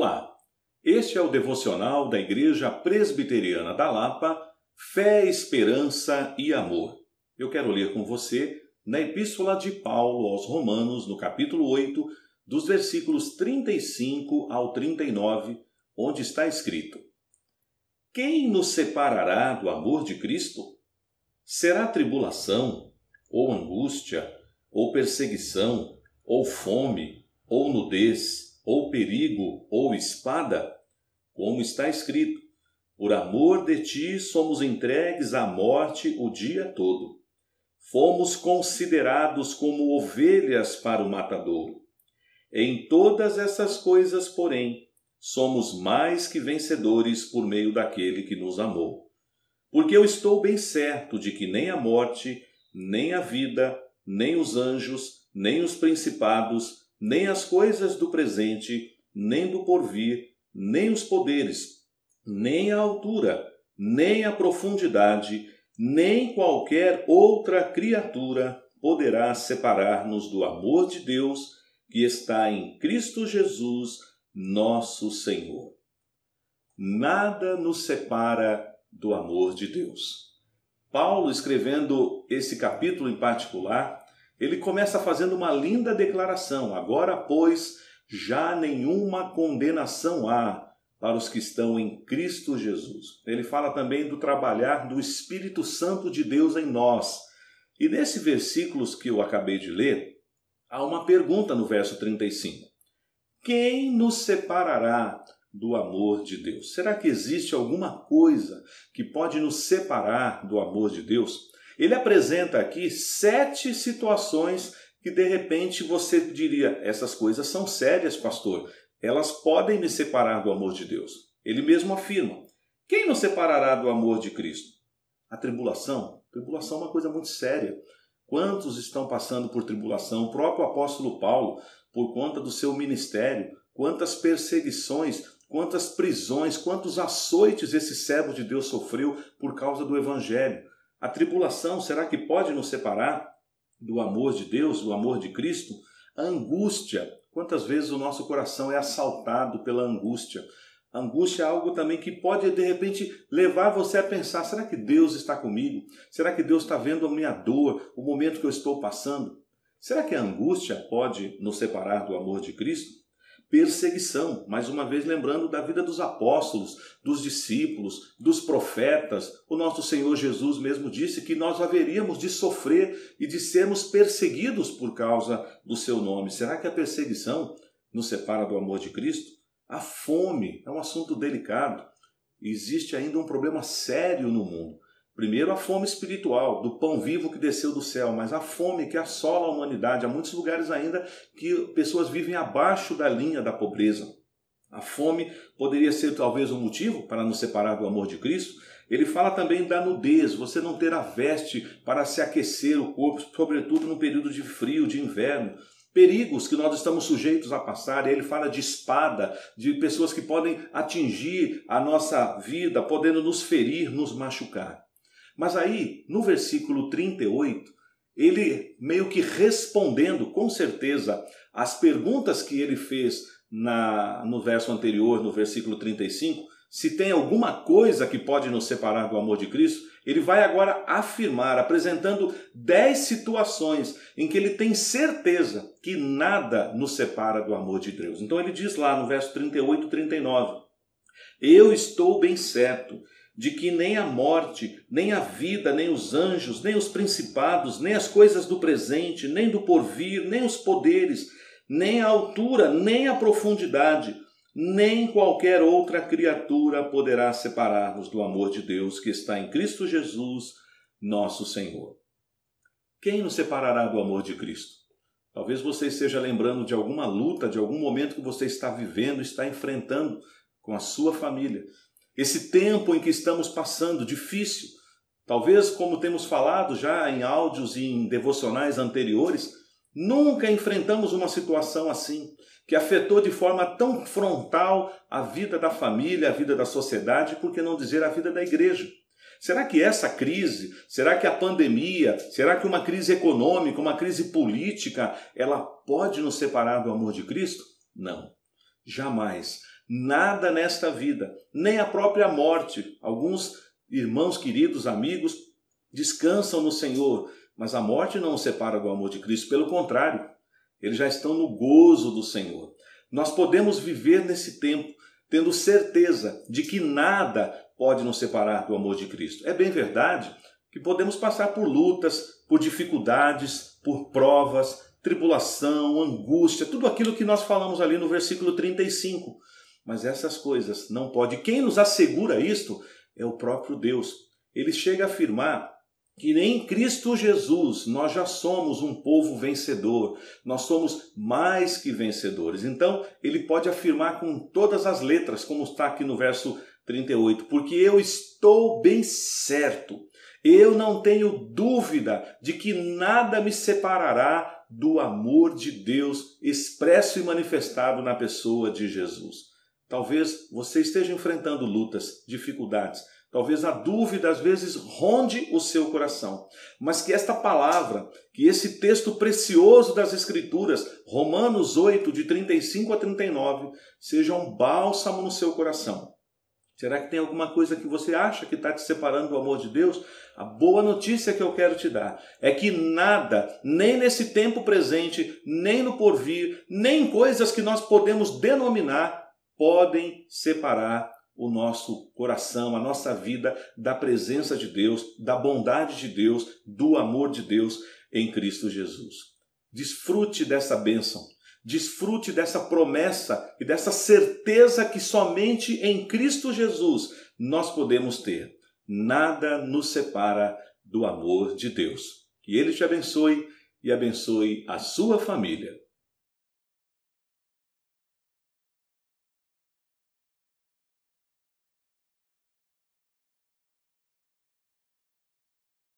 Olá, este é o devocional da Igreja Presbiteriana da Lapa, Fé, Esperança e Amor. Eu quero ler com você na Epístola de Paulo aos Romanos, no capítulo 8, dos versículos 35 ao 39, onde está escrito: Quem nos separará do amor de Cristo? Será tribulação, ou angústia, ou perseguição, ou fome, ou nudez, ou perigo, ou espada? Como está escrito: Por amor de ti somos entregues à morte o dia todo. Fomos considerados como ovelhas para o matadouro. Em todas essas coisas, porém, somos mais que vencedores por meio daquele que nos amou. Porque eu estou bem certo de que nem a morte, nem a vida, nem os anjos, nem os principados, nem as coisas do presente, nem do porvir, nem os poderes, nem a altura, nem a profundidade, nem qualquer outra criatura poderá separar-nos do amor de Deus que está em Cristo Jesus, nosso Senhor. Nada nos separa do amor de Deus. Paulo, escrevendo esse capítulo em particular, ele começa fazendo uma linda declaração: agora, pois, já nenhuma condenação há para os que estão em Cristo Jesus. Ele fala também do trabalhar do Espírito Santo de Deus em nós. E nesse versículos que eu acabei de ler, há uma pergunta no verso 35. Quem nos separará do amor de Deus? Será que existe alguma coisa que pode nos separar do amor de Deus? Ele apresenta aqui sete situações que de repente você diria: essas coisas são sérias, pastor. Elas podem me separar do amor de Deus. Ele mesmo afirma: quem nos separará do amor de Cristo? A tribulação. Tribulação é uma coisa muito séria. Quantos estão passando por tribulação? O próprio apóstolo Paulo, por conta do seu ministério, quantas perseguições, quantas prisões, quantos açoites esse servo de Deus sofreu por causa do evangelho. A tribulação, será que pode nos separar do amor de Deus, do amor de Cristo? A angústia, quantas vezes o nosso coração é assaltado pela angústia? A angústia é algo também que pode, de repente, levar você a pensar: será que Deus está comigo? Será que Deus está vendo a minha dor, o momento que eu estou passando? Será que a angústia pode nos separar do amor de Cristo? Perseguição. Mais uma vez, lembrando da vida dos apóstolos, dos discípulos, dos profetas. O nosso Senhor Jesus mesmo disse que nós haveríamos de sofrer e de sermos perseguidos por causa do seu nome. Será que a perseguição nos separa do amor de Cristo? A fome é um assunto delicado. Existe ainda um problema sério no mundo. Primeiro, a fome espiritual, do pão vivo que desceu do céu, mas a fome que assola a humanidade. Há muitos lugares ainda que pessoas vivem abaixo da linha da pobreza. A fome poderia ser talvez um motivo para nos separar do amor de Cristo. Ele fala também da nudez, você não ter a veste para se aquecer o corpo, sobretudo no período de frio, de inverno perigos que nós estamos sujeitos a passar. Ele fala de espada, de pessoas que podem atingir a nossa vida, podendo nos ferir, nos machucar. Mas aí, no versículo 38, ele meio que respondendo com certeza as perguntas que ele fez na, no verso anterior, no versículo 35, se tem alguma coisa que pode nos separar do amor de Cristo, ele vai agora afirmar, apresentando dez situações em que ele tem certeza que nada nos separa do amor de Deus. Então ele diz lá no verso 38 e 39: Eu estou bem certo de que nem a morte, nem a vida, nem os anjos, nem os principados, nem as coisas do presente, nem do porvir, nem os poderes, nem a altura, nem a profundidade, nem qualquer outra criatura poderá separar-nos do amor de Deus que está em Cristo Jesus, nosso Senhor. Quem nos separará do amor de Cristo? Talvez você esteja lembrando de alguma luta, de algum momento que você está vivendo, está enfrentando com a sua família esse tempo em que estamos passando difícil. Talvez, como temos falado já em áudios e em devocionais anteriores, nunca enfrentamos uma situação assim, que afetou de forma tão frontal a vida da família, a vida da sociedade, por que não dizer a vida da igreja. Será que essa crise, será que a pandemia, será que uma crise econômica, uma crise política, ela pode nos separar do amor de Cristo? Não, jamais. Nada nesta vida, nem a própria morte. Alguns irmãos queridos, amigos, descansam no Senhor, mas a morte não os separa do amor de Cristo, pelo contrário, eles já estão no gozo do Senhor. Nós podemos viver nesse tempo tendo certeza de que nada pode nos separar do amor de Cristo. É bem verdade que podemos passar por lutas, por dificuldades, por provas, tribulação, angústia, tudo aquilo que nós falamos ali no versículo 35. Mas essas coisas não pode. Quem nos assegura isto é o próprio Deus. Ele chega a afirmar que em Cristo Jesus nós já somos um povo vencedor, nós somos mais que vencedores. Então, ele pode afirmar com todas as letras, como está aqui no verso 38, porque eu estou bem certo, eu não tenho dúvida de que nada me separará do amor de Deus expresso e manifestado na pessoa de Jesus. Talvez você esteja enfrentando lutas, dificuldades, Talvez a dúvida às vezes ronde o seu coração, mas que esta palavra, que esse texto precioso das Escrituras, Romanos 8, de 35 a 39, seja um bálsamo no seu coração. Será que tem alguma coisa que você acha que está te separando do amor de Deus? A boa notícia que eu quero te dar é que nada, nem nesse tempo presente, nem no porvir, nem coisas que nós podemos denominar, podem separar o nosso coração, a nossa vida da presença de Deus, da bondade de Deus, do amor de Deus em Cristo Jesus. Desfrute dessa bênção, desfrute dessa promessa e dessa certeza que somente em Cristo Jesus nós podemos ter. Nada nos separa do amor de Deus. Que Ele te abençoe e abençoe a sua família.